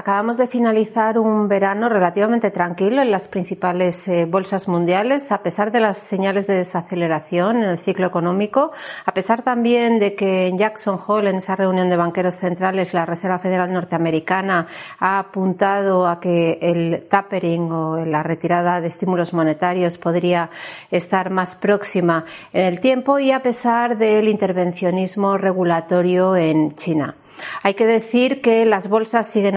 Acabamos de finalizar un verano relativamente tranquilo en las principales eh, bolsas mundiales, a pesar de las señales de desaceleración en el ciclo económico, a pesar también de que en Jackson Hole, en esa reunión de banqueros centrales, la Reserva Federal Norteamericana ha apuntado a que el tapering o la retirada de estímulos monetarios podría estar más próxima en el tiempo y a pesar del intervencionismo regulatorio en China. Hay que decir que las bolsas siguen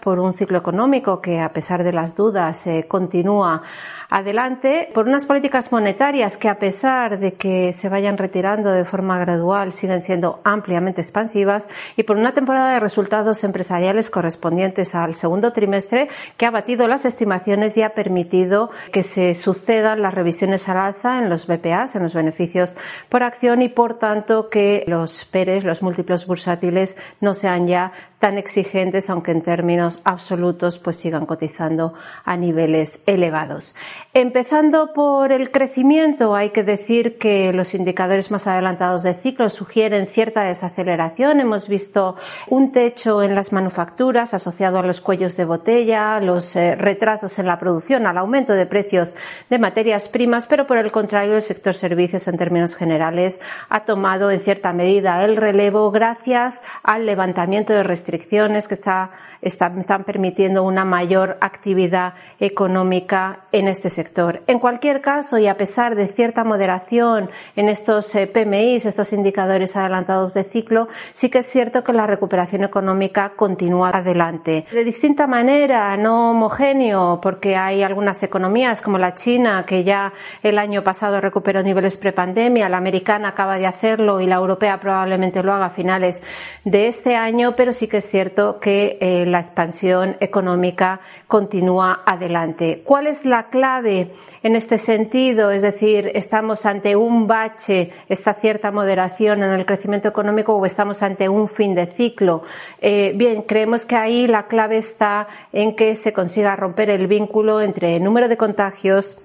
por un ciclo económico que, a pesar de las dudas, eh, continúa adelante, por unas políticas monetarias que, a pesar de que se vayan retirando de forma gradual, siguen siendo ampliamente expansivas y por una temporada de resultados empresariales correspondientes al segundo trimestre que ha batido las estimaciones y ha permitido que se sucedan las revisiones al alza en los BPAs, en los beneficios por acción y, por tanto, que los PERES, los múltiplos bursátiles, no sean ya tan exigentes, aunque en términos absolutos pues sigan cotizando a niveles elevados. Empezando por el crecimiento, hay que decir que los indicadores más adelantados de ciclo sugieren cierta desaceleración. Hemos visto un techo en las manufacturas asociado a los cuellos de botella, los eh, retrasos en la producción, al aumento de precios de materias primas, pero por el contrario el sector servicios en términos generales ha tomado en cierta medida el relevo gracias al levantamiento de restricciones restricciones que está, están, están permitiendo una mayor actividad económica en este sector. En cualquier caso, y a pesar de cierta moderación en estos eh, PMIs, estos indicadores adelantados de ciclo, sí que es cierto que la recuperación económica continúa adelante. De distinta manera, no homogéneo, porque hay algunas economías como la China, que ya el año pasado recuperó niveles prepandemia, la americana acaba de hacerlo y la europea probablemente lo haga a finales de este año, pero sí que es cierto que eh, la expansión económica continúa adelante. ¿Cuál es la clave en este sentido? Es decir, ¿estamos ante un bache, esta cierta moderación en el crecimiento económico o estamos ante un fin de ciclo? Eh, bien, creemos que ahí la clave está en que se consiga romper el vínculo entre el número de contagios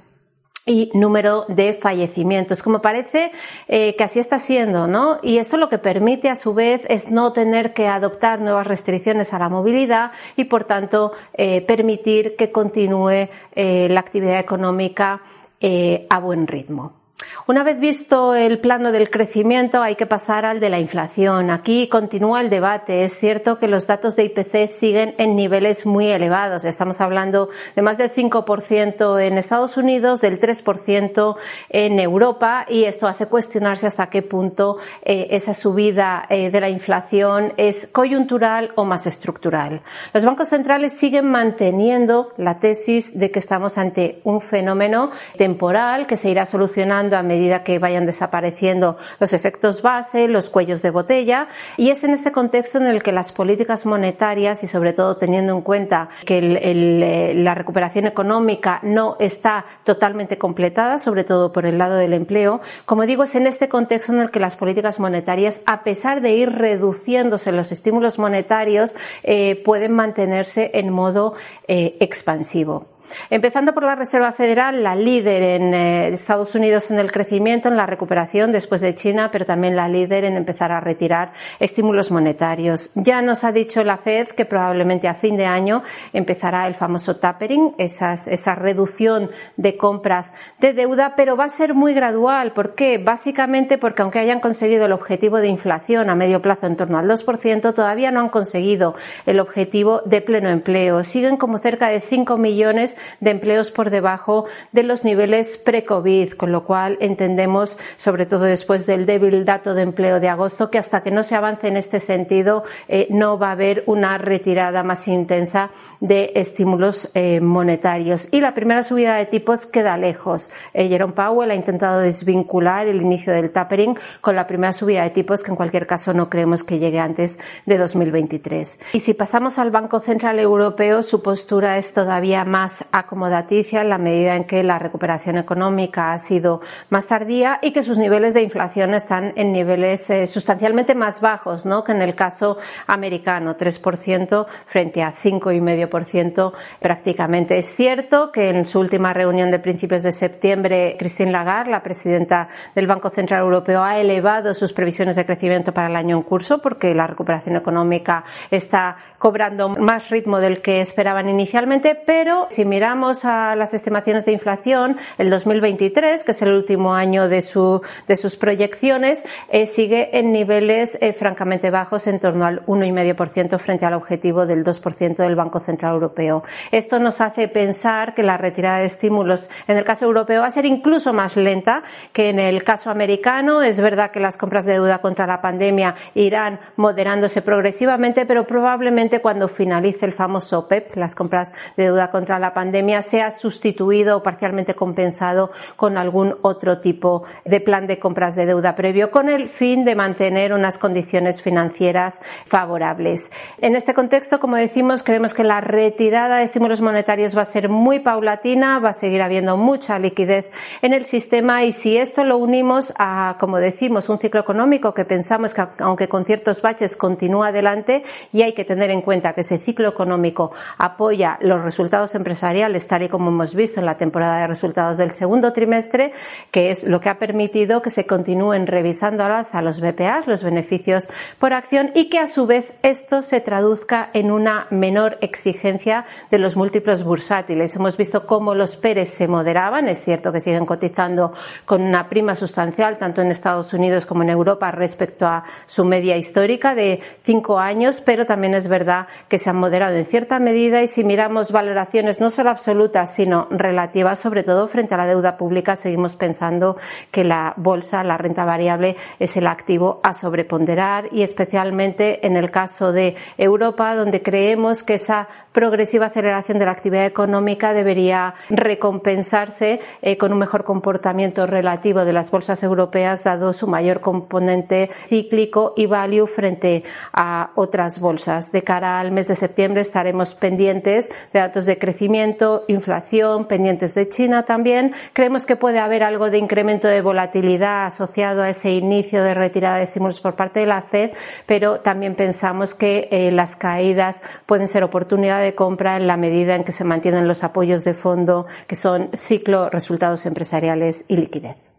y número de fallecimientos. Como parece eh, que así está siendo, ¿no? Y esto lo que permite a su vez es no tener que adoptar nuevas restricciones a la movilidad y por tanto eh, permitir que continúe eh, la actividad económica a buen ritmo. Una vez visto el plano del crecimiento, hay que pasar al de la inflación. Aquí continúa el debate. Es cierto que los datos de IPC siguen en niveles muy elevados. Estamos hablando de más del 5% en Estados Unidos, del 3% en Europa, y esto hace cuestionarse hasta qué punto eh, esa subida eh, de la inflación es coyuntural o más estructural. Los bancos centrales siguen manteniendo la tesis de que estamos ante un fenómeno temporal que se irá solucionando a medida que vayan desapareciendo los efectos base, los cuellos de botella, y es en este contexto en el que las políticas monetarias y sobre todo teniendo en cuenta que eh, la recuperación económica no está totalmente completada, sobre todo por el lado del empleo, como digo, es en este contexto en el que las políticas monetarias, a pesar de ir reduciéndose los estímulos monetarios, eh, pueden mantenerse en modo eh, expansivo. Empezando por la Reserva Federal, la líder en eh, Estados Unidos en el crecimiento, en la recuperación después de China, pero también la líder en empezar a retirar estímulos monetarios. Ya nos ha dicho la Fed que probablemente a fin de año empezará el famoso tapering, esa reducción de compras de deuda, pero va a ser muy gradual. ¿Por qué? Básicamente porque aunque hayan conseguido el objetivo de inflación a medio plazo en torno al 2%, todavía no han conseguido el objetivo de pleno empleo. Siguen como cerca de 5 millones de empleos por debajo de los niveles pre-COVID, con lo cual entendemos, sobre todo después del débil dato de empleo de agosto, que hasta que no se avance en este sentido eh, no va a haber una retirada más intensa de estímulos eh, monetarios. Y la primera subida de tipos queda lejos. Eh, Jerome Powell ha intentado desvincular el inicio del tapering con la primera subida de tipos que en cualquier caso no creemos que llegue antes de 2023. Y si pasamos al Banco Central Europeo, su postura es todavía más acomodaticia en la medida en que la recuperación económica ha sido más tardía y que sus niveles de inflación están en niveles eh, sustancialmente más bajos, ¿no? Que en el caso americano, 3% frente a 5,5% prácticamente. Es cierto que en su última reunión de principios de septiembre, Christine Lagarde, la presidenta del Banco Central Europeo, ha elevado sus previsiones de crecimiento para el año en curso porque la recuperación económica está cobrando más ritmo del que esperaban inicialmente, pero si miramos a las estimaciones de inflación, el 2023, que es el último año de, su, de sus proyecciones, eh, sigue en niveles eh, francamente bajos, en torno al 1,5% frente al objetivo del 2% del Banco Central Europeo. Esto nos hace pensar que la retirada de estímulos en el caso europeo va a ser incluso más lenta que en el caso americano. Es verdad que las compras de deuda contra la pandemia irán moderándose progresivamente, pero probablemente cuando finalice el famoso PEP, las compras de deuda contra la pandemia, sea sustituido o parcialmente compensado con algún otro tipo de plan de compras de deuda previo con el fin de mantener unas condiciones financieras favorables. En este contexto, como decimos, creemos que la retirada de estímulos monetarios va a ser muy paulatina, va a seguir habiendo mucha liquidez en el sistema y si esto lo unimos a, como decimos, un ciclo económico que pensamos que aunque con ciertos baches continúa adelante y hay que tener en cuenta que ese ciclo económico apoya los resultados empresariales tal y como hemos visto en la temporada de resultados del segundo trimestre, que es lo que ha permitido que se continúen revisando al alza los BPA, los beneficios por acción y que a su vez esto se traduzca en una menor exigencia de los múltiplos bursátiles. Hemos visto cómo los PERES se moderaban, es cierto que siguen cotizando con una prima sustancial tanto en Estados Unidos como en Europa respecto a su media histórica de cinco años, pero también es verdad que se han moderado en cierta medida y si miramos valoraciones no solo absolutas sino relativas, sobre todo frente a la deuda pública, seguimos pensando que la bolsa, la renta variable, es el activo a sobreponderar y especialmente en el caso de Europa, donde creemos que esa progresiva aceleración de la actividad económica debería recompensarse eh, con un mejor comportamiento relativo de las bolsas europeas, dado su mayor componente cíclico y value frente a otras bolsas. De cara al mes de septiembre estaremos pendientes de datos de crecimiento, inflación, pendientes de China también. Creemos que puede haber algo de incremento de volatilidad asociado a ese inicio de retirada de estímulos por parte de la Fed, pero también pensamos que eh, las caídas pueden ser oportunidades de compra en la medida en que se mantienen los apoyos de fondo, que son ciclo, resultados empresariales y liquidez.